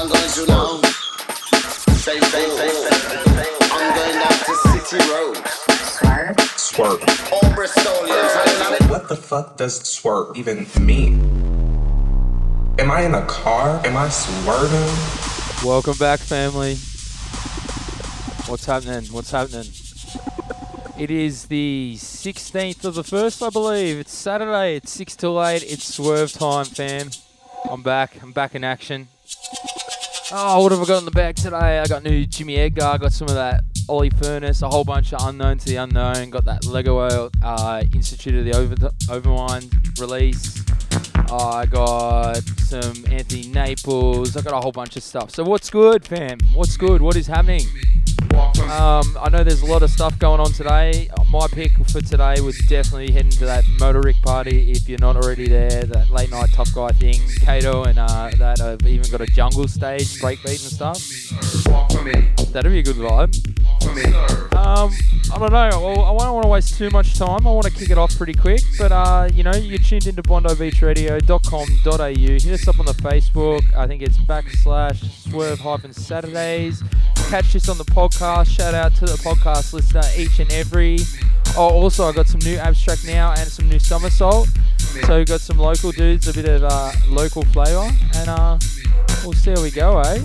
I'm going to now. Say, say, say, say. I'm going down to City Road. Swerve. All Bristolians, What the fuck does swerve even mean? Am I in a car? Am I swerving? Welcome back, family. What's happening? What's happening? It is the 16th of the 1st, I believe. It's Saturday. It's 6 till 8. It's swerve time, fam. I'm back. I'm back in action. Oh, what have I got in the bag today? I got new Jimmy Edgar. I got some of that Oli Furness, a whole bunch of Unknown to the Unknown. Got that Lego uh, Institute of the Over Overmind release. I got some Anthony Naples. I got a whole bunch of stuff. So what's good, fam? What's good? What is happening? Um, I know there's a lot of stuff going on today. My pick for today was definitely heading to that Motor Rick party if you're not already there. That Late Nite Tuff Guy thing. Kato and uh, that have even got a jungle stage, breakbeat and stuff. That'd be a good vibe. Um, I don't know. Well, I don't want to waste too much time. I want to kick it off pretty quick. But, uh, you know, you're tuned into bondibeachradio.com.au. Hit us up on the Facebook. I think it's backslash swerve hyphen Saturdays. Catch this on the podcast podcast. Shout out to the podcast listener, each and every. Oh, also, I got some new abstract now and some new somersault. So we got some local dudes, a bit of uh, local flavour, and uh, we'll see how we go, eh?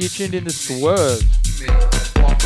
You tuned in to Swerve. Walk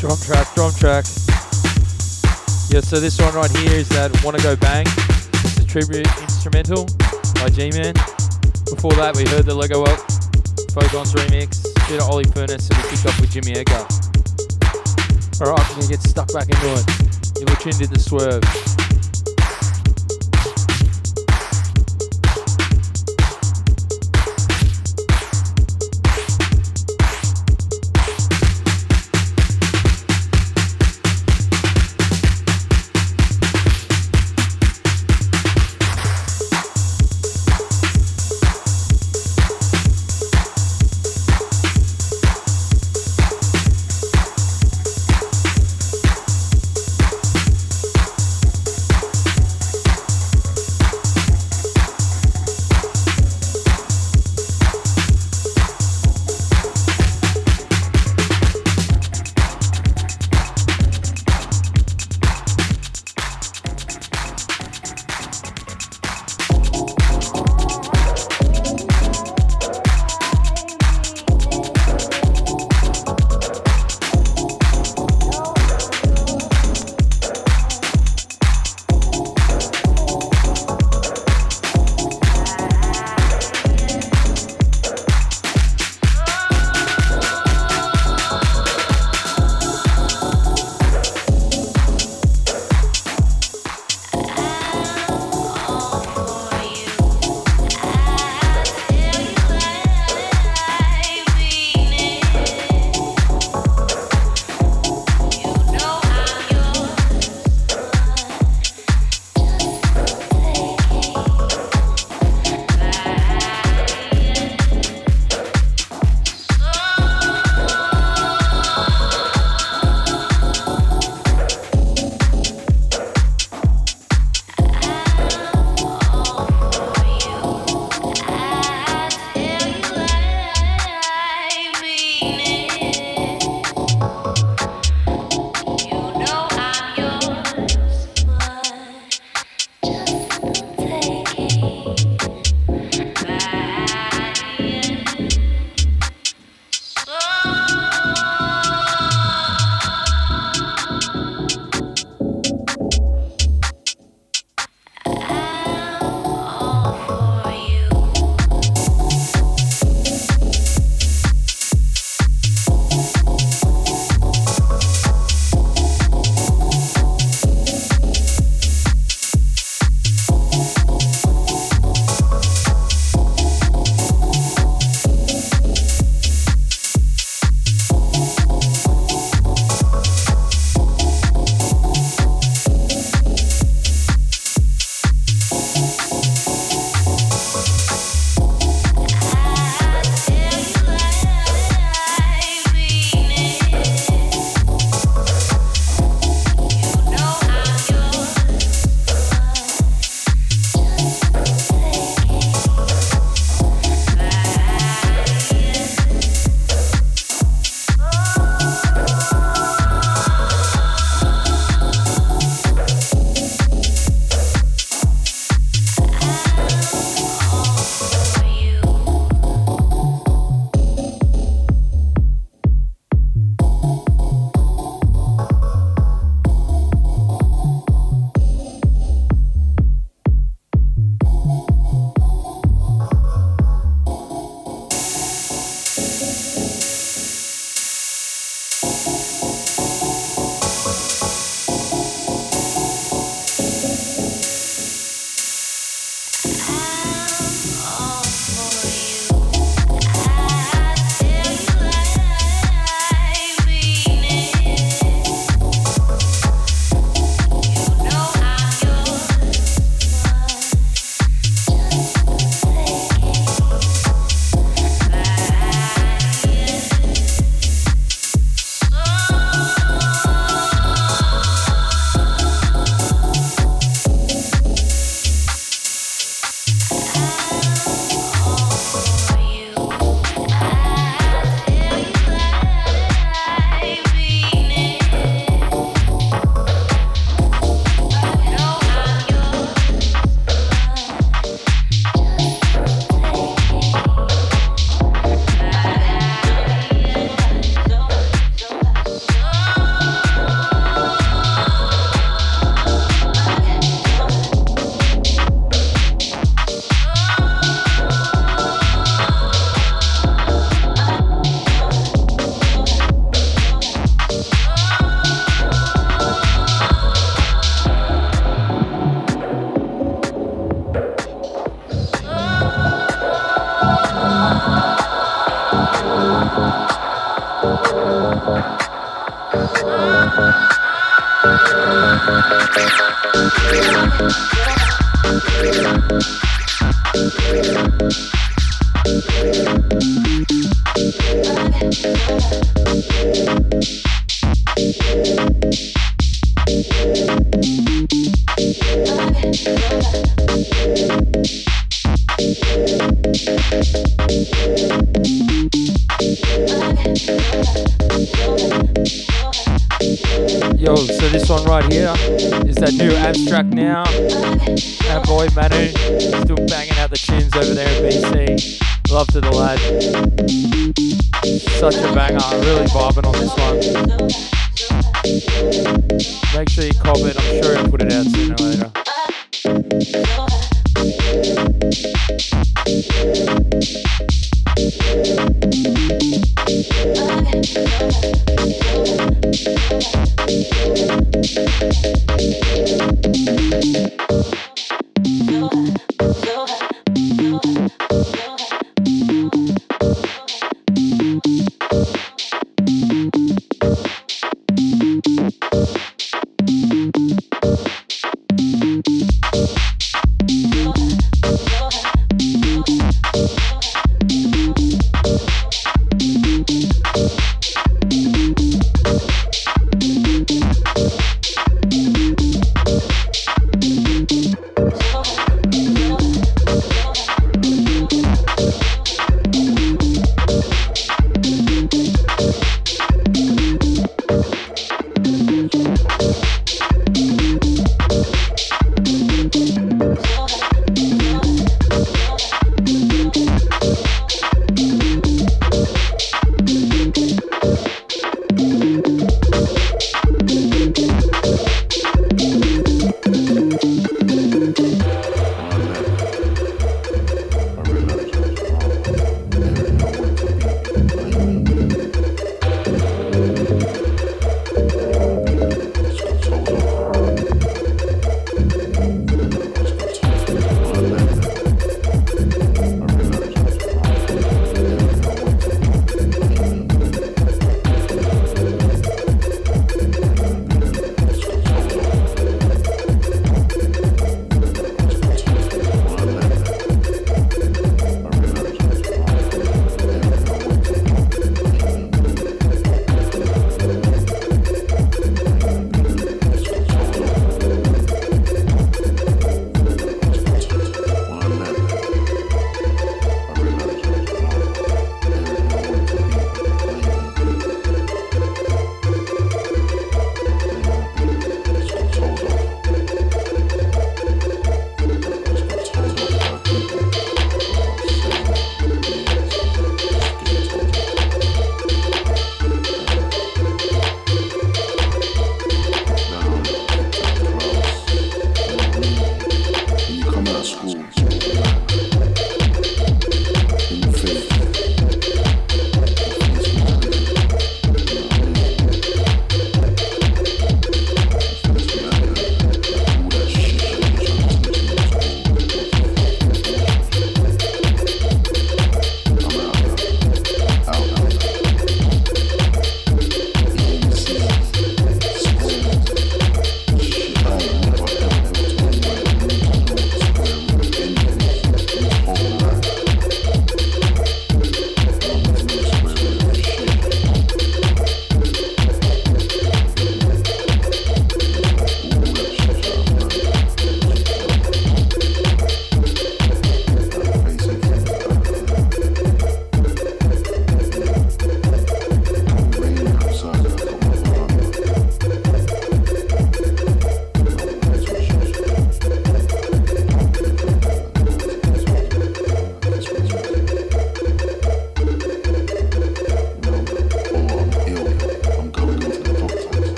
track. Drum track. Yeah, so this one right here is that Wanna Go Bang. It's a tribute instrumental by Geeeman. Before that, we heard the Lego Up Photons remix, bit of Oli Furness, and we kicked off with Jimmy Edgar. Alright, we're gonna get stuck back into it. You're tuned in the Swerve.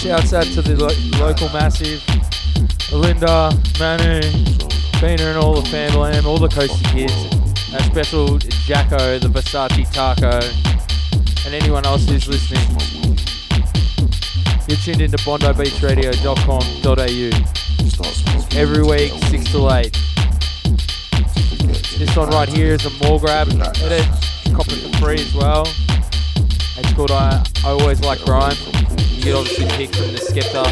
Shouts out to the lo- local massive, Linda, Manu, Bina and all the and all the Coasty kids. A special Jacko, the Versace Taco, and anyone else who's listening. You're tuned into bondibeachradio.com.au. Every week, 6 to 8. This one right here is a Mall Grab edit. Cop it for free as well. It's called I, I Always Like Grime. Obviously picked from the Skepta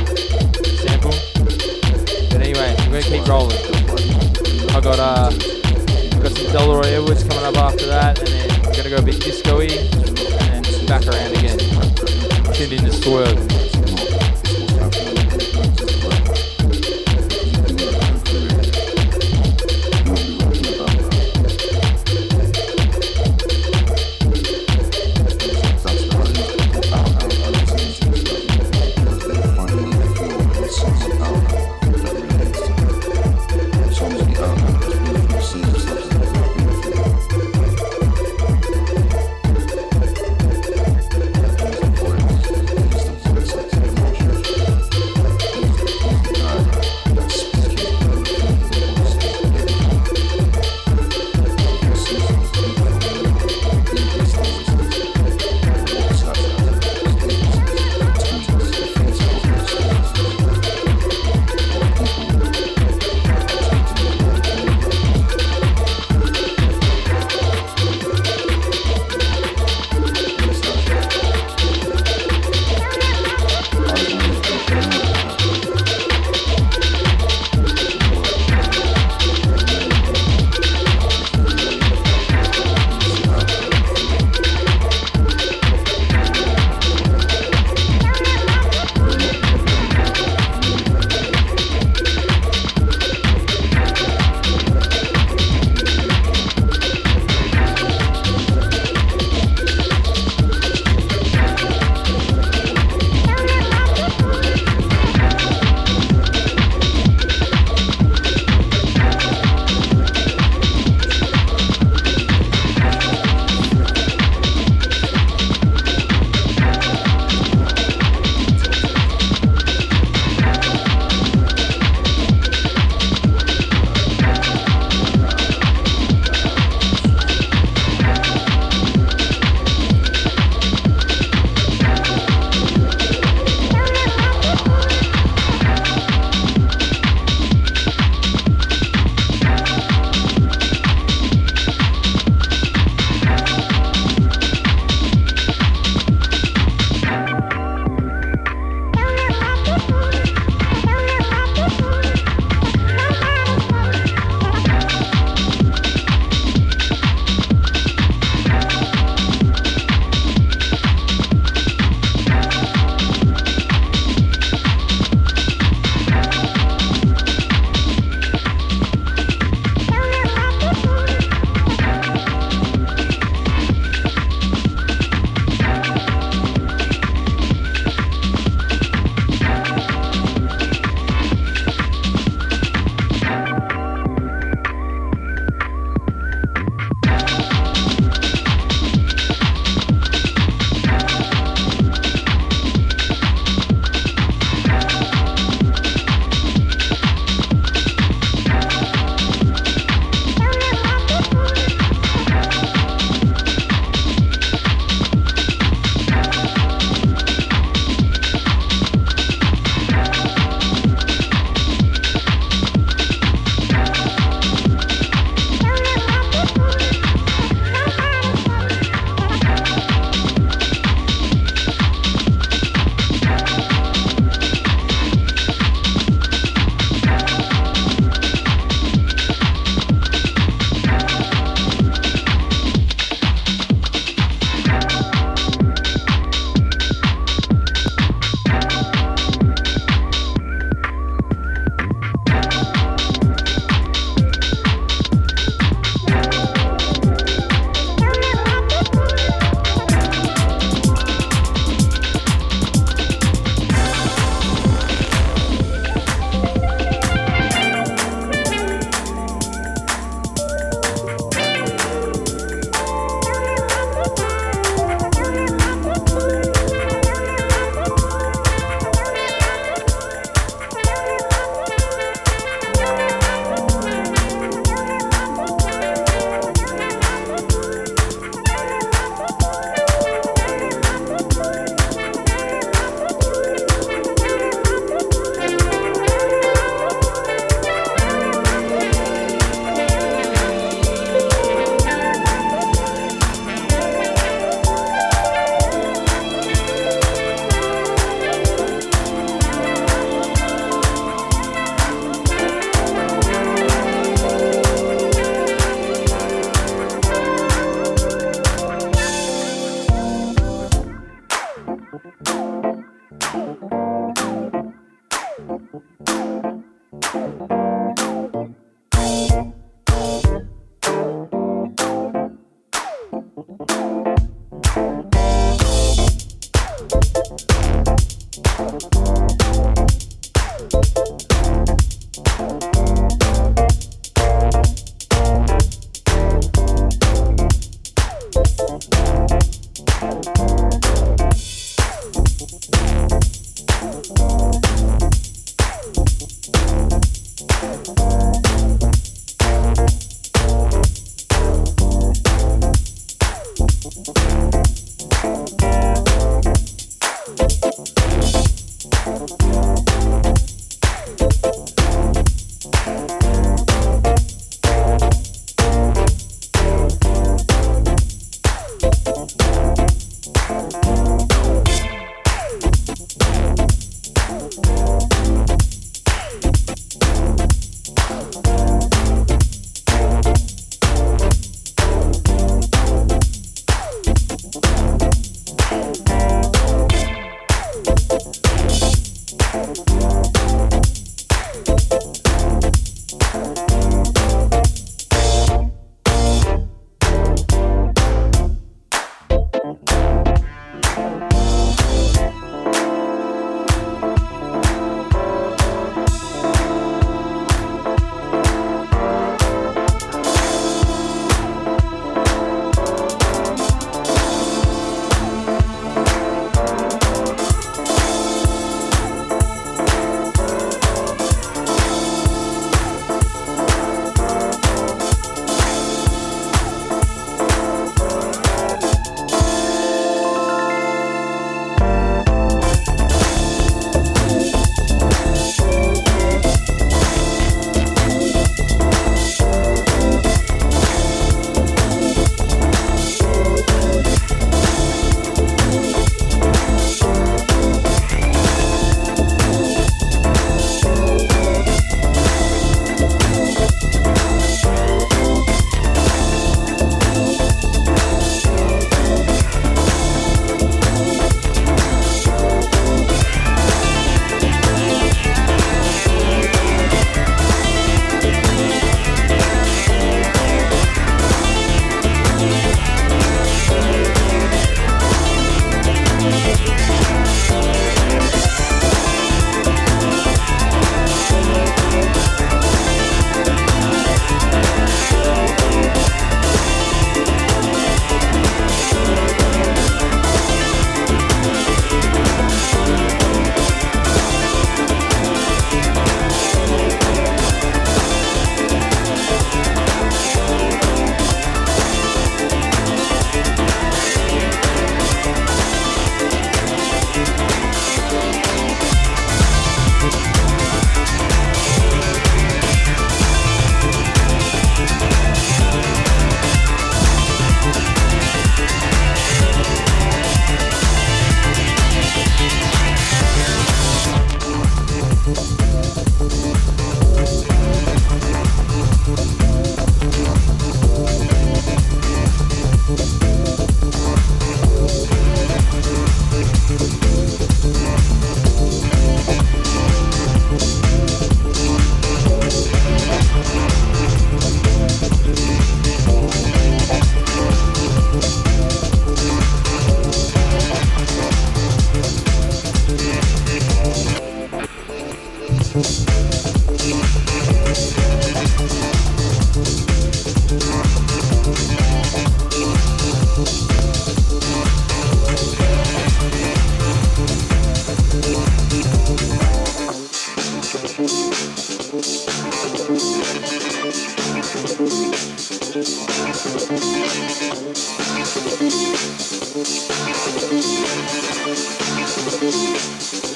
sample. But anyway, we're gonna keep rolling. I got uh got some Delroy Edwards coming up after that, and then I'm gonna go a bit disco-y, and then back around again. Tuned into Swerve.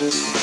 Tschüss.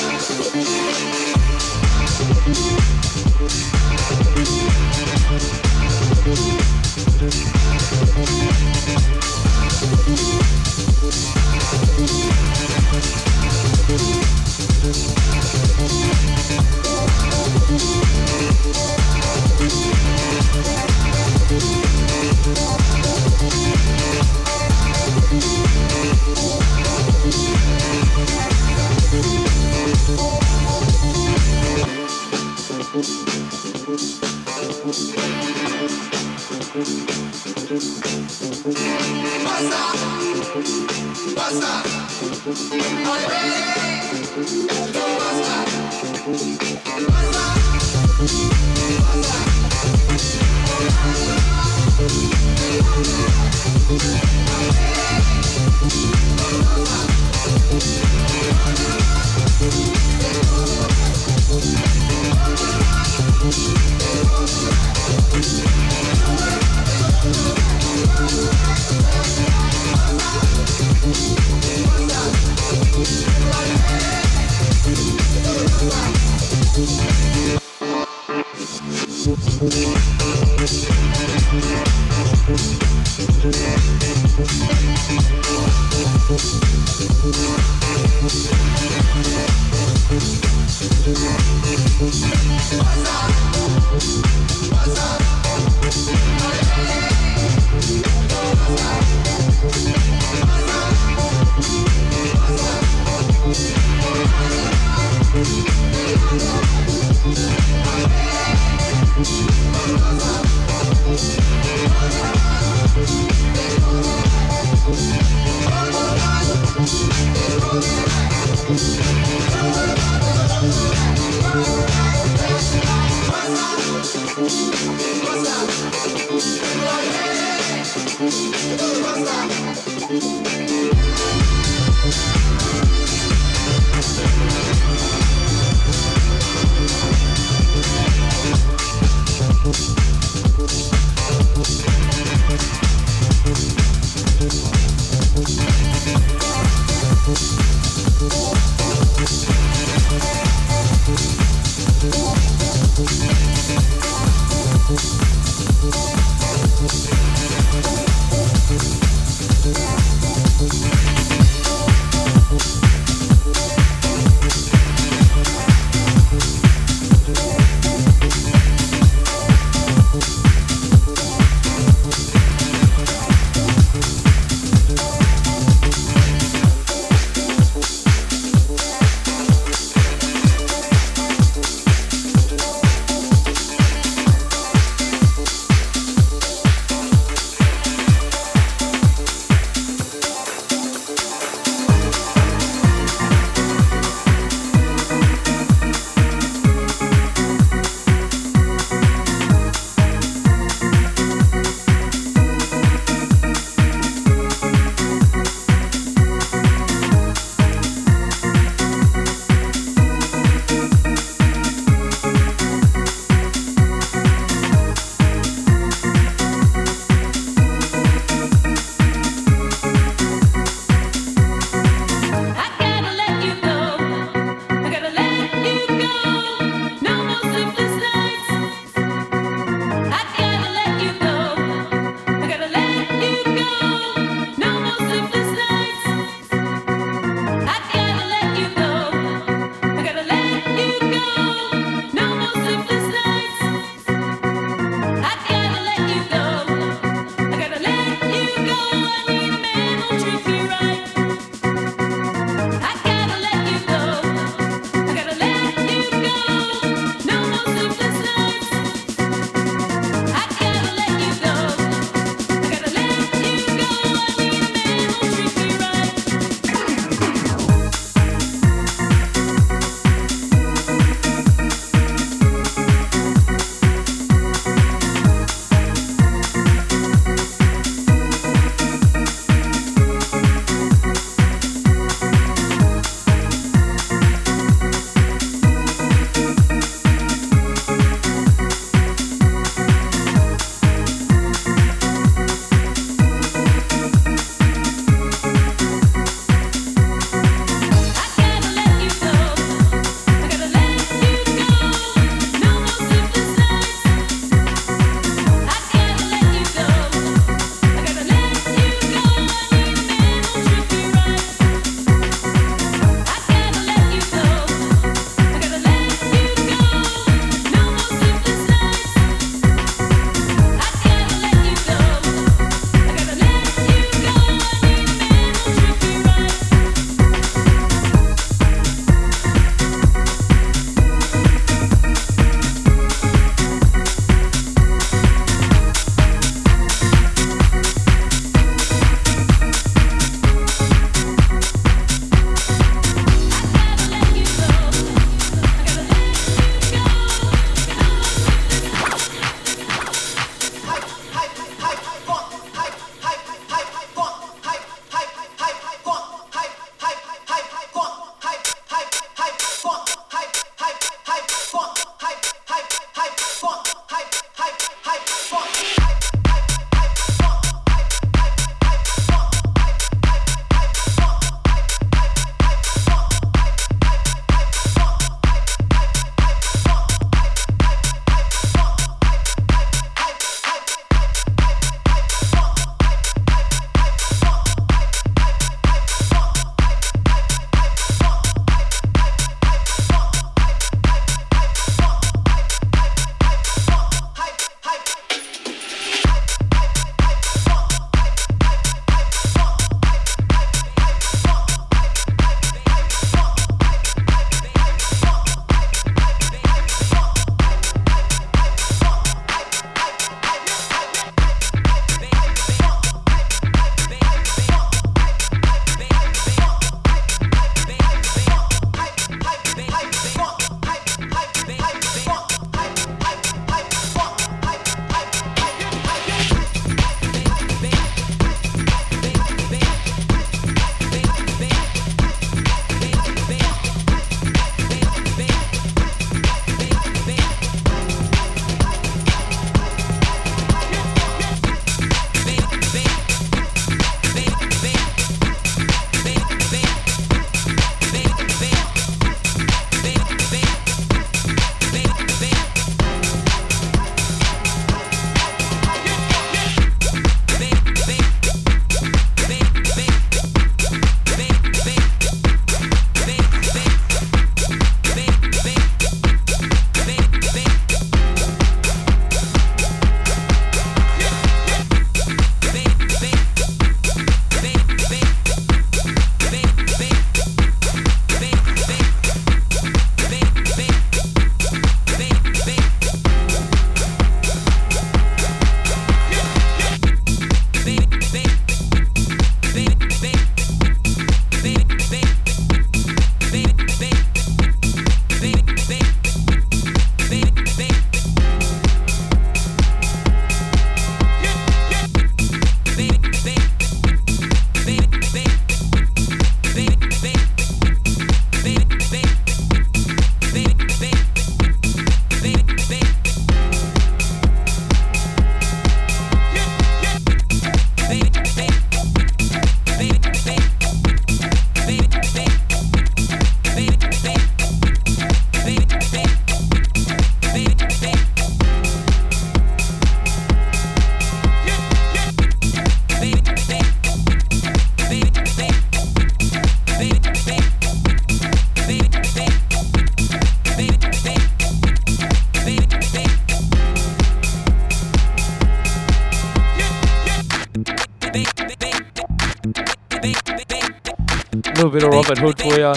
Robert Hood you.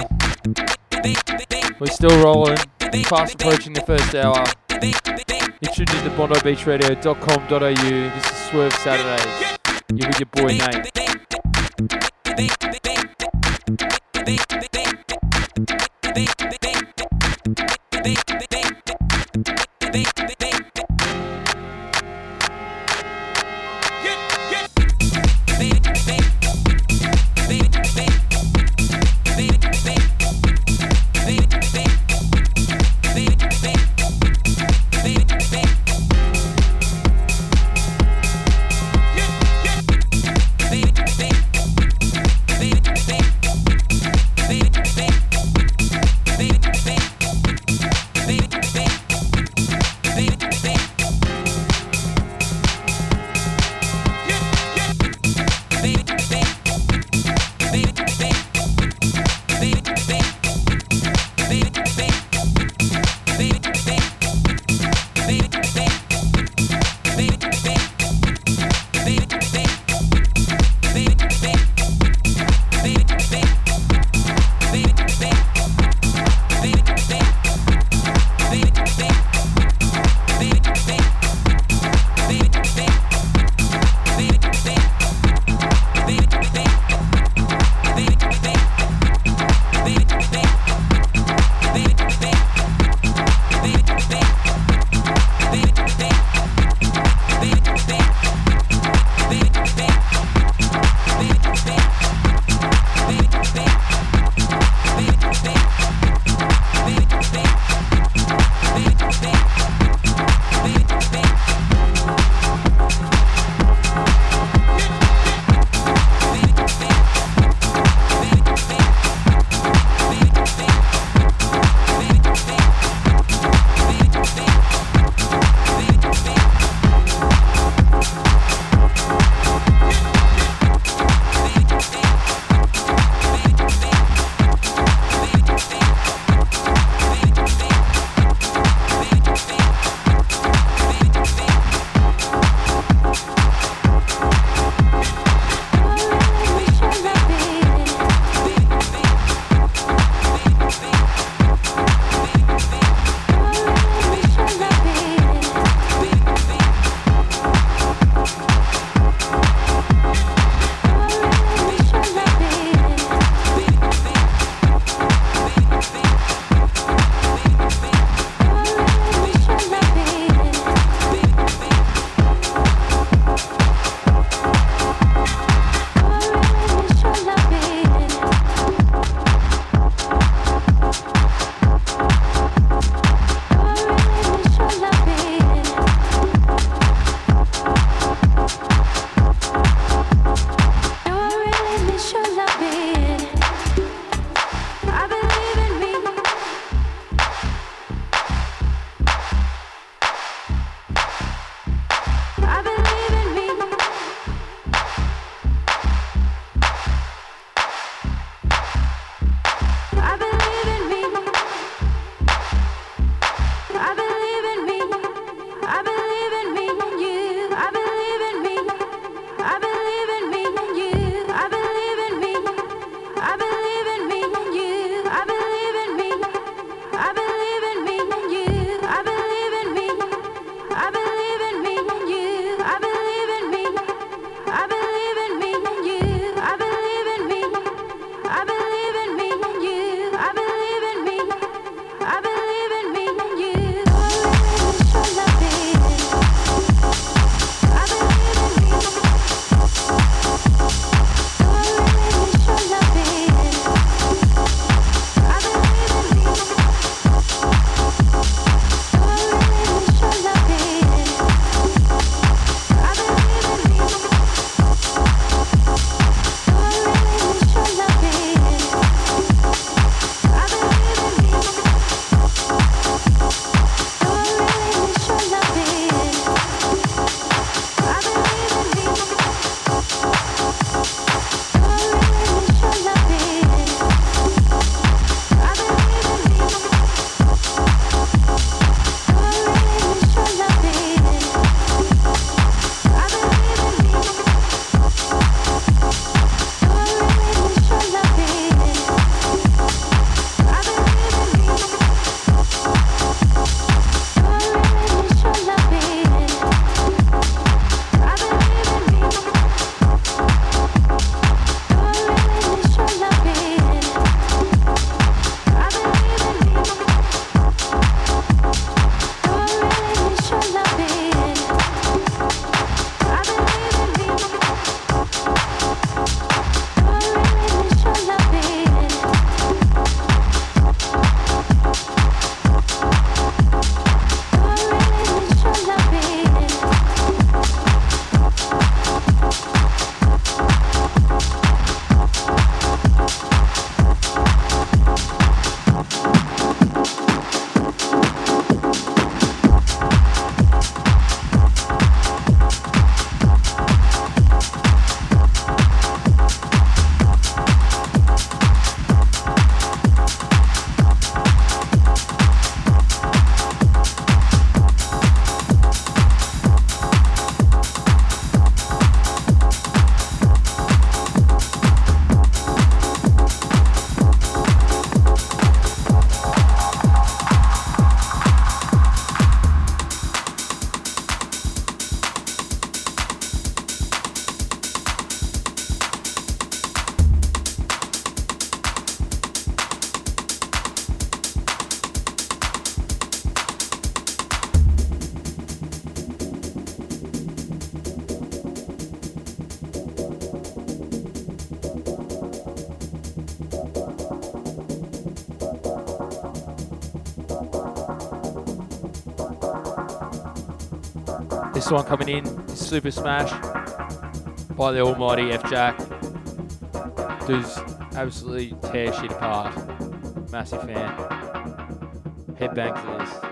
We're still rolling, fast approaching the first hour. You tuned into bondibeachradio.com.au. This is Swerve Saturdays. You're with your boy Nate. This one coming in is Super Smash by the almighty Fjaak. Dude's absolutely tear shit apart. Massive fan. Headbang to this.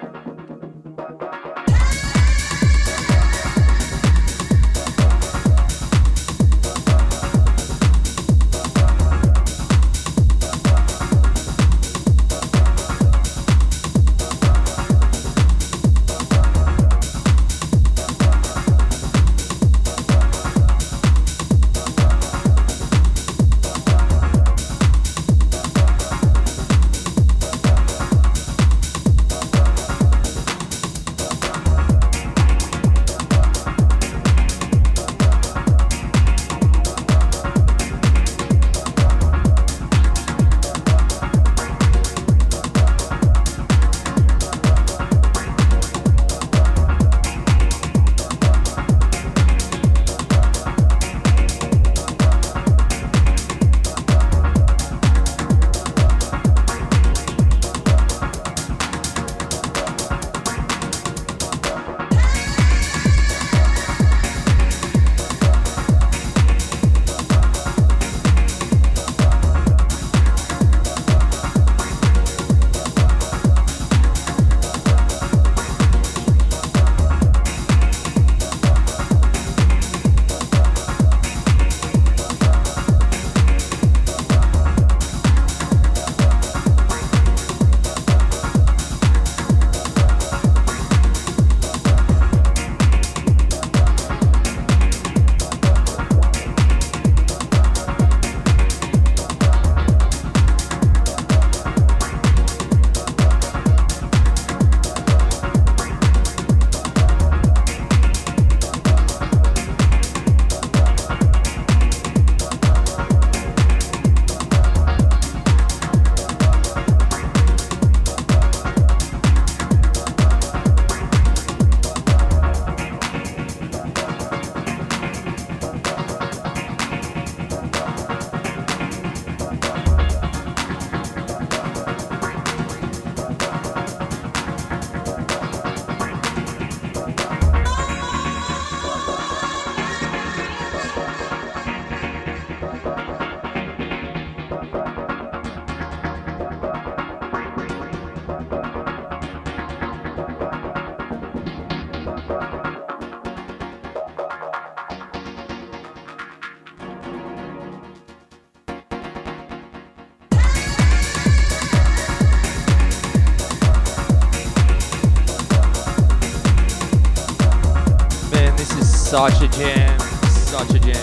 Such a jam, such a jam.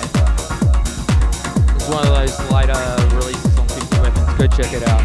It's one of those later releases on 50 Weapons. Go check it out.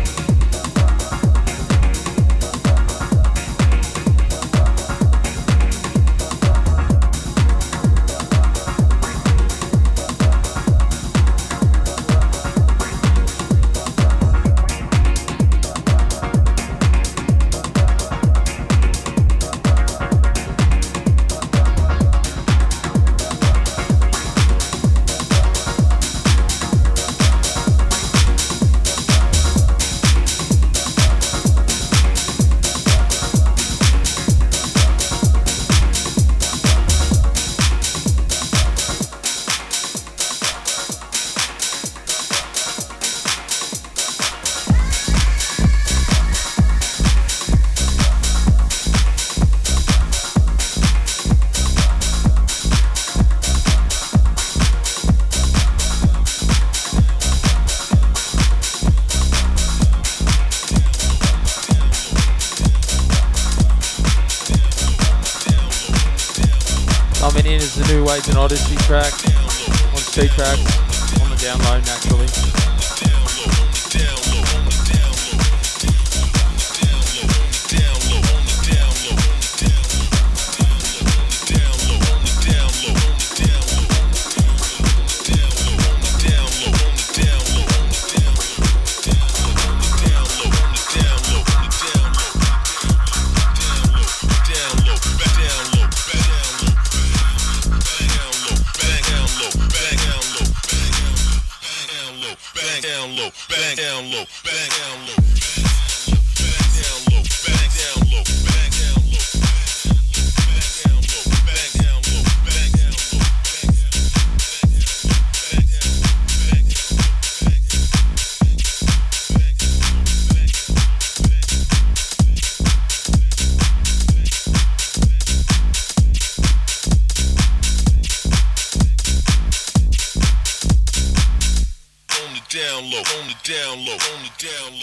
down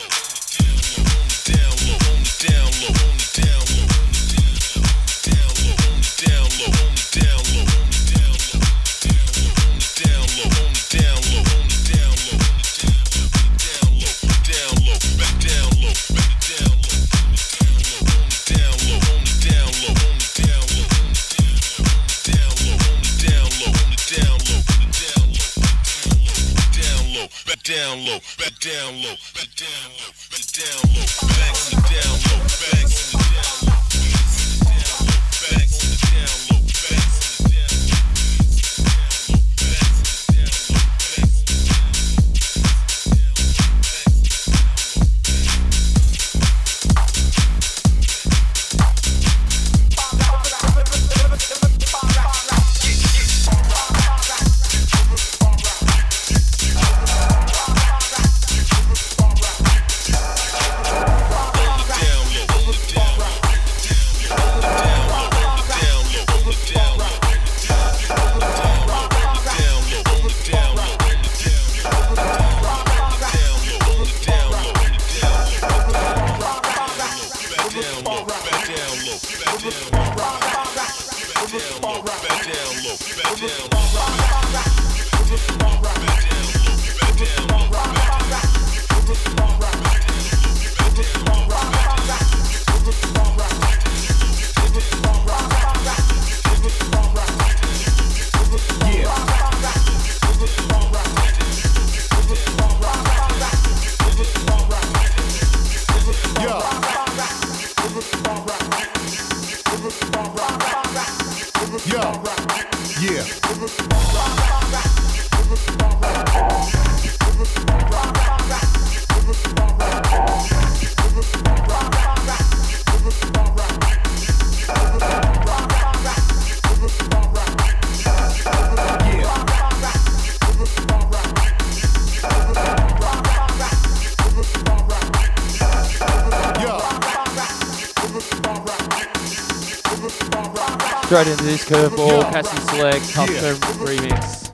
Straight into this curveball, Cassius Select, Tough yeah. remix.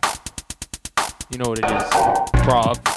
You know what it is. Bruv.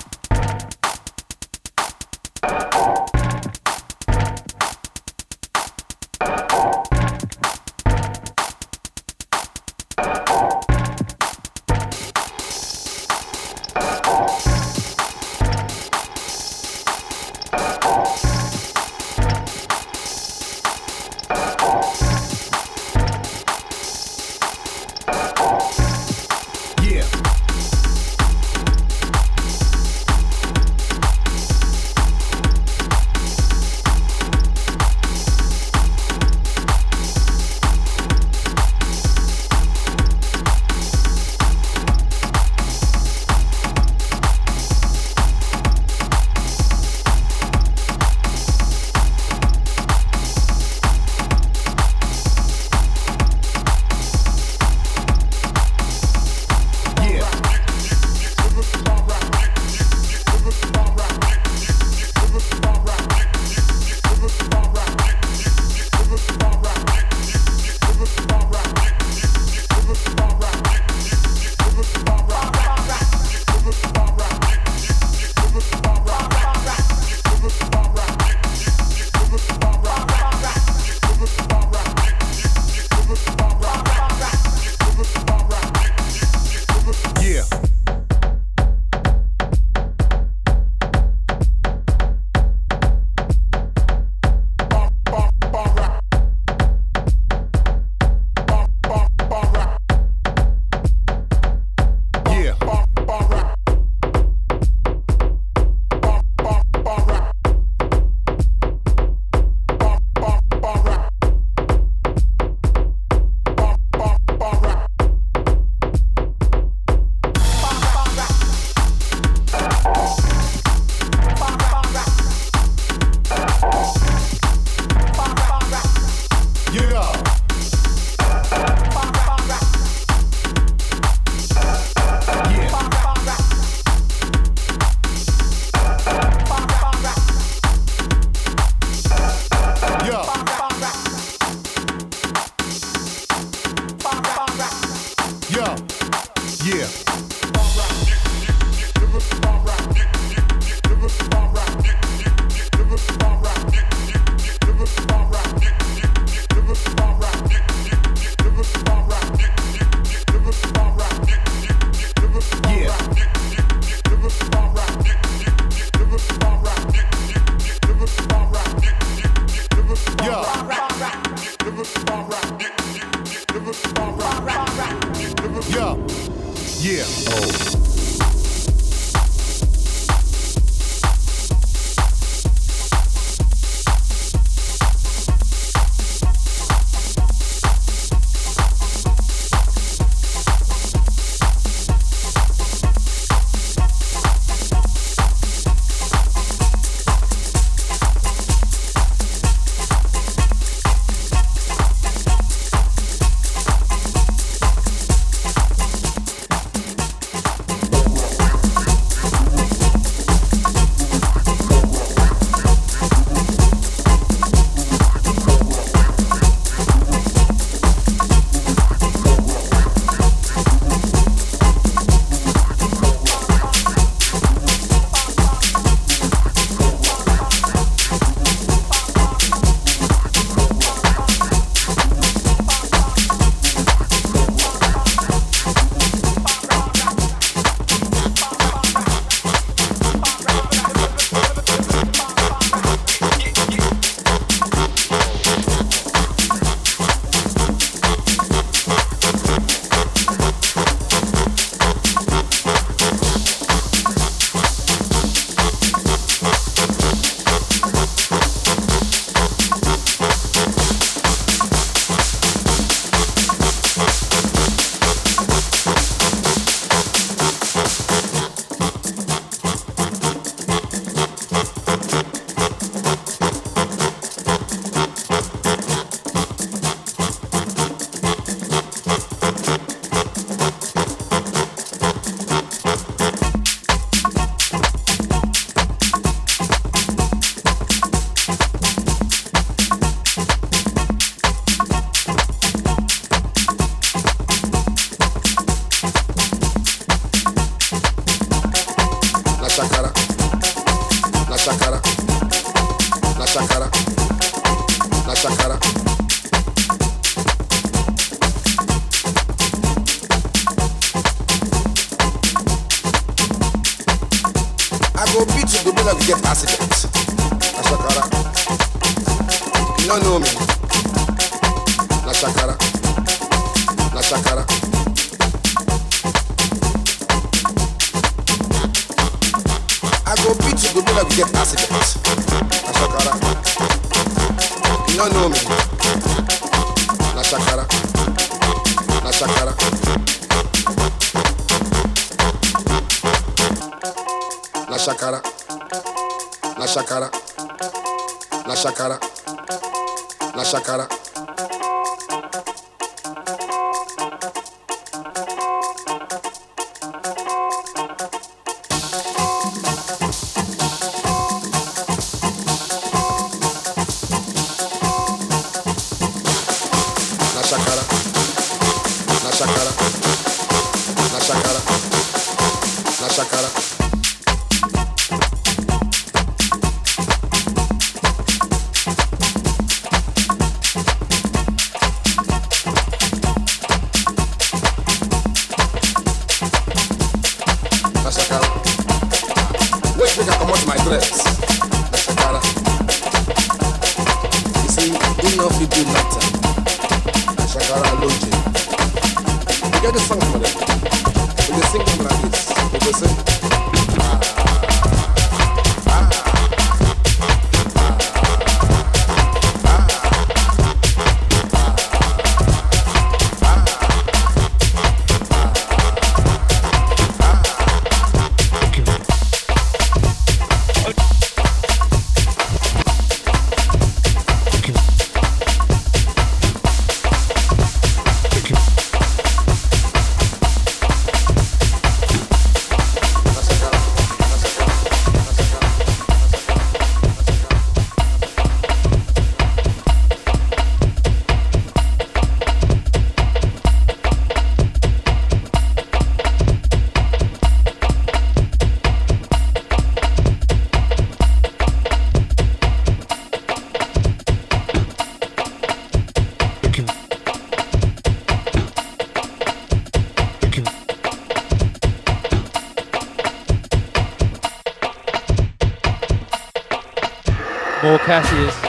Cassius.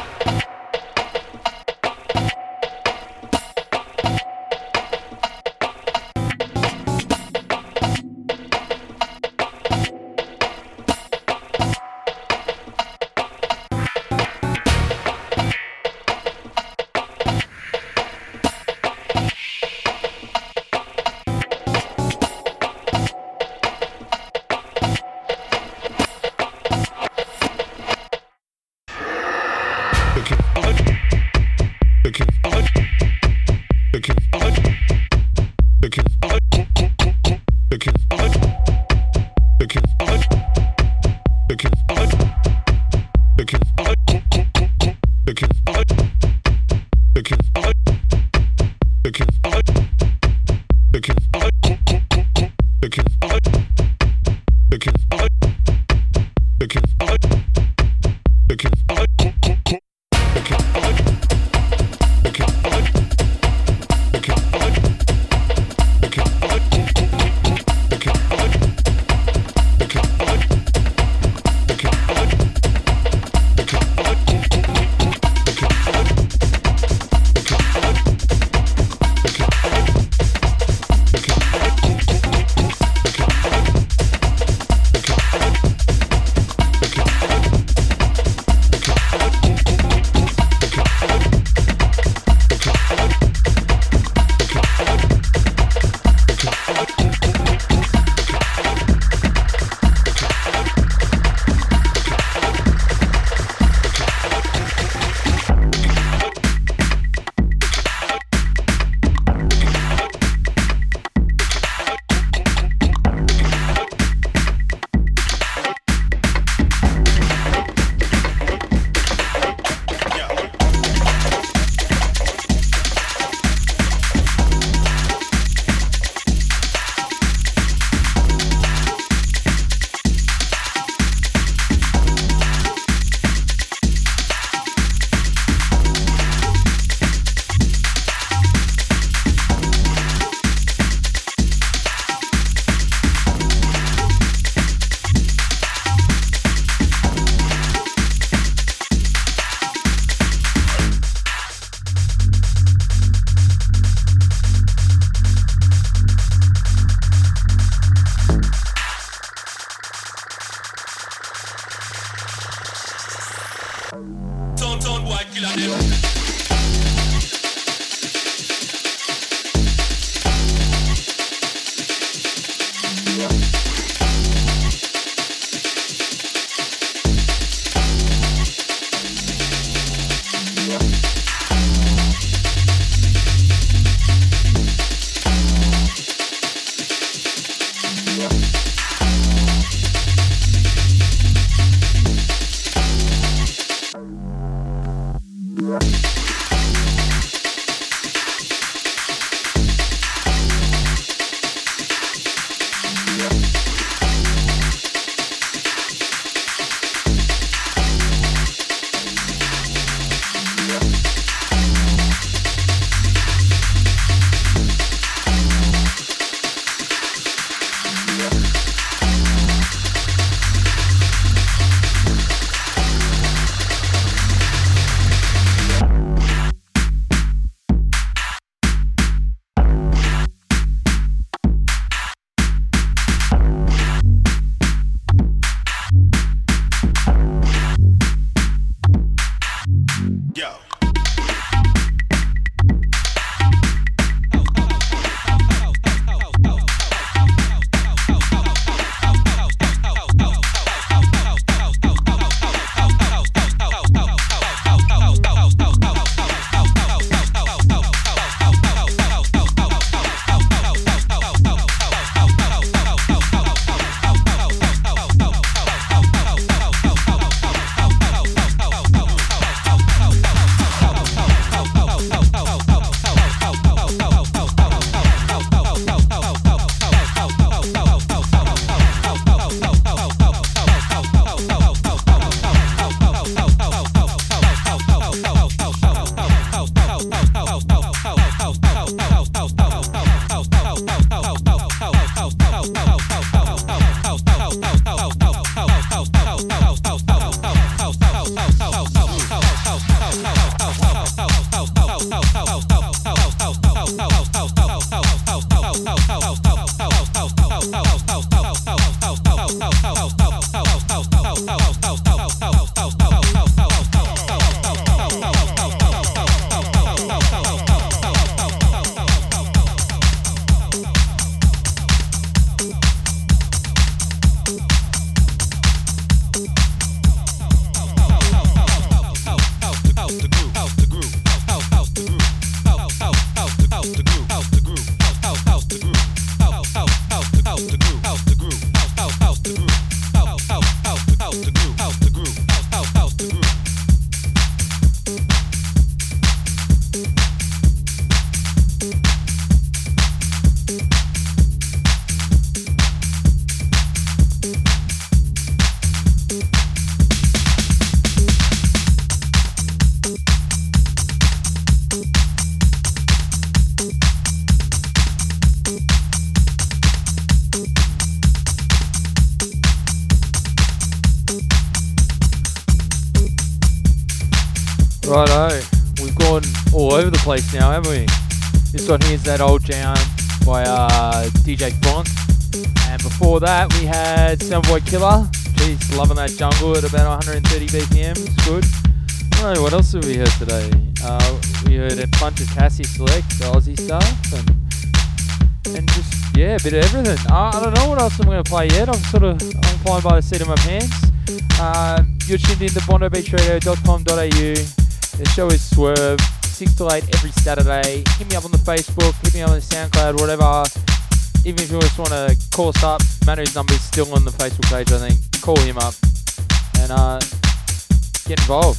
One here is that old jam by uh, DJ Funk. And before that, we had Soundbwoy Killah. Jeez, loving that jungle at about 130 BPM. It's good. I know, what else have we heard today? Uh, we heard a bunch of Cassius Select, the Aussie stuff, and and just, yeah, a bit of everything. Uh, I don't know what else I'm going to play yet. I'm sort of, I'm flying by the seat of my pants. Uh, you're tuned in to bondibeachradio.com.au. The show is Swerve. 6 to 8 every Saturday. Hit me up on the Facebook, hit me up on the SoundCloud, whatever. Even if you just want to call us up, Manu's number is still on the Facebook page, I think. Call him up and uh, get involved.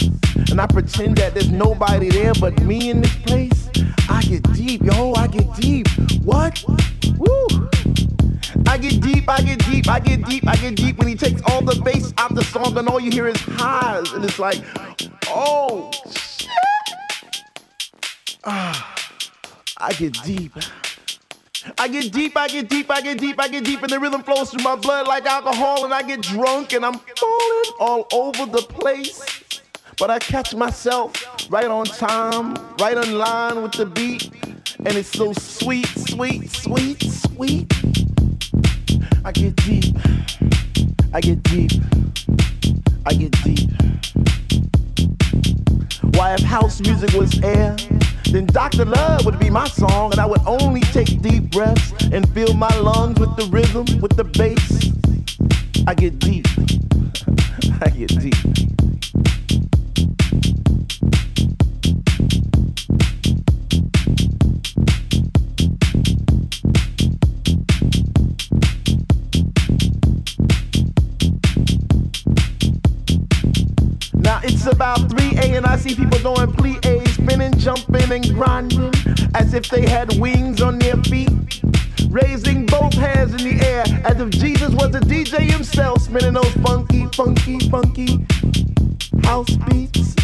and I pretend that there's nobody there but me in this place. I get deep, yo, I get deep. What? Woo! I get deep, I get deep, I get deep, I get deep when he takes all the bass out the song and all you hear is highs. And it's like, oh, shit. Ah, I get deep. I get deep, I get deep, I get deep, I get deep, and the rhythm flows through my blood like alcohol, and I get drunk and I'm falling all over the place. But I catch myself right on time, right on line with the beat. And it's so sweet, sweet, sweet, sweet. I get deep. I get deep. I get deep. Why, if house music was air, then Dr. Love would be my song, and I would only take deep breaths and fill my lungs with the rhythm, with the bass. I get deep. I get deep. It's about 3A and I see people doing plie, spinning, jumping, and grinding as if they had wings on their feet. Raising both hands in the air as if Jesus was the DJ himself, spinning those funky, funky, funky house beats.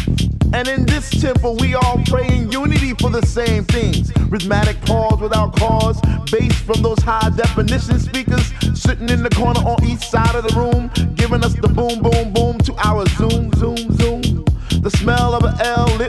And in this temple, we all pray in unity for the same things. Rhythmic pause without cause, bass from those high definition speakers sitting in the corner on each side of the room, giving us the boom, boom,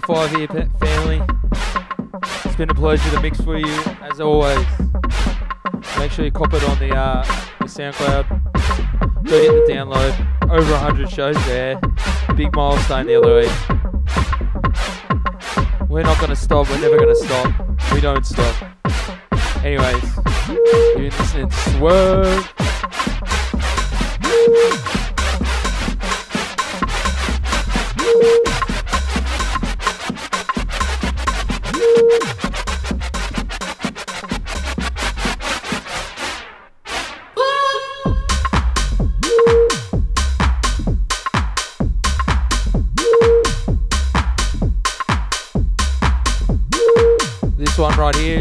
25 here, family. It's been a pleasure to mix for you, as always. Make sure you cop it on the, uh, the SoundCloud. Go get the download. Over 100 shows there. Big milestone the other week. We're not going to stop. We're never going to stop. We don't stop. Anyways, you're listening to Swerve.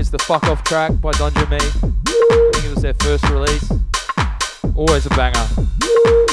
Is the Fuck Off track by Dungeon Meat. I think it was their first release. Always a banger.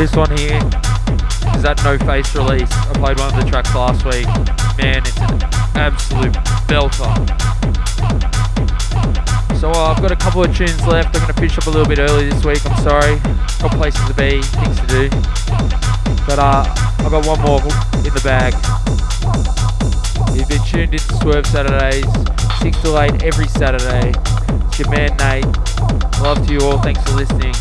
This one here is that No Face release. I played one of the tracks last week. Man, it's an absolute belter. So uh, I've got a couple of tunes left. I'm going to finish up a little bit early this week. I'm sorry. Got places to be, things to do. But uh, I've got one more in the bag. You've been tuned into Swerve Saturdays, 6 to 8 every Saturday. It's your man Nate. Love to you all. Thanks for listening.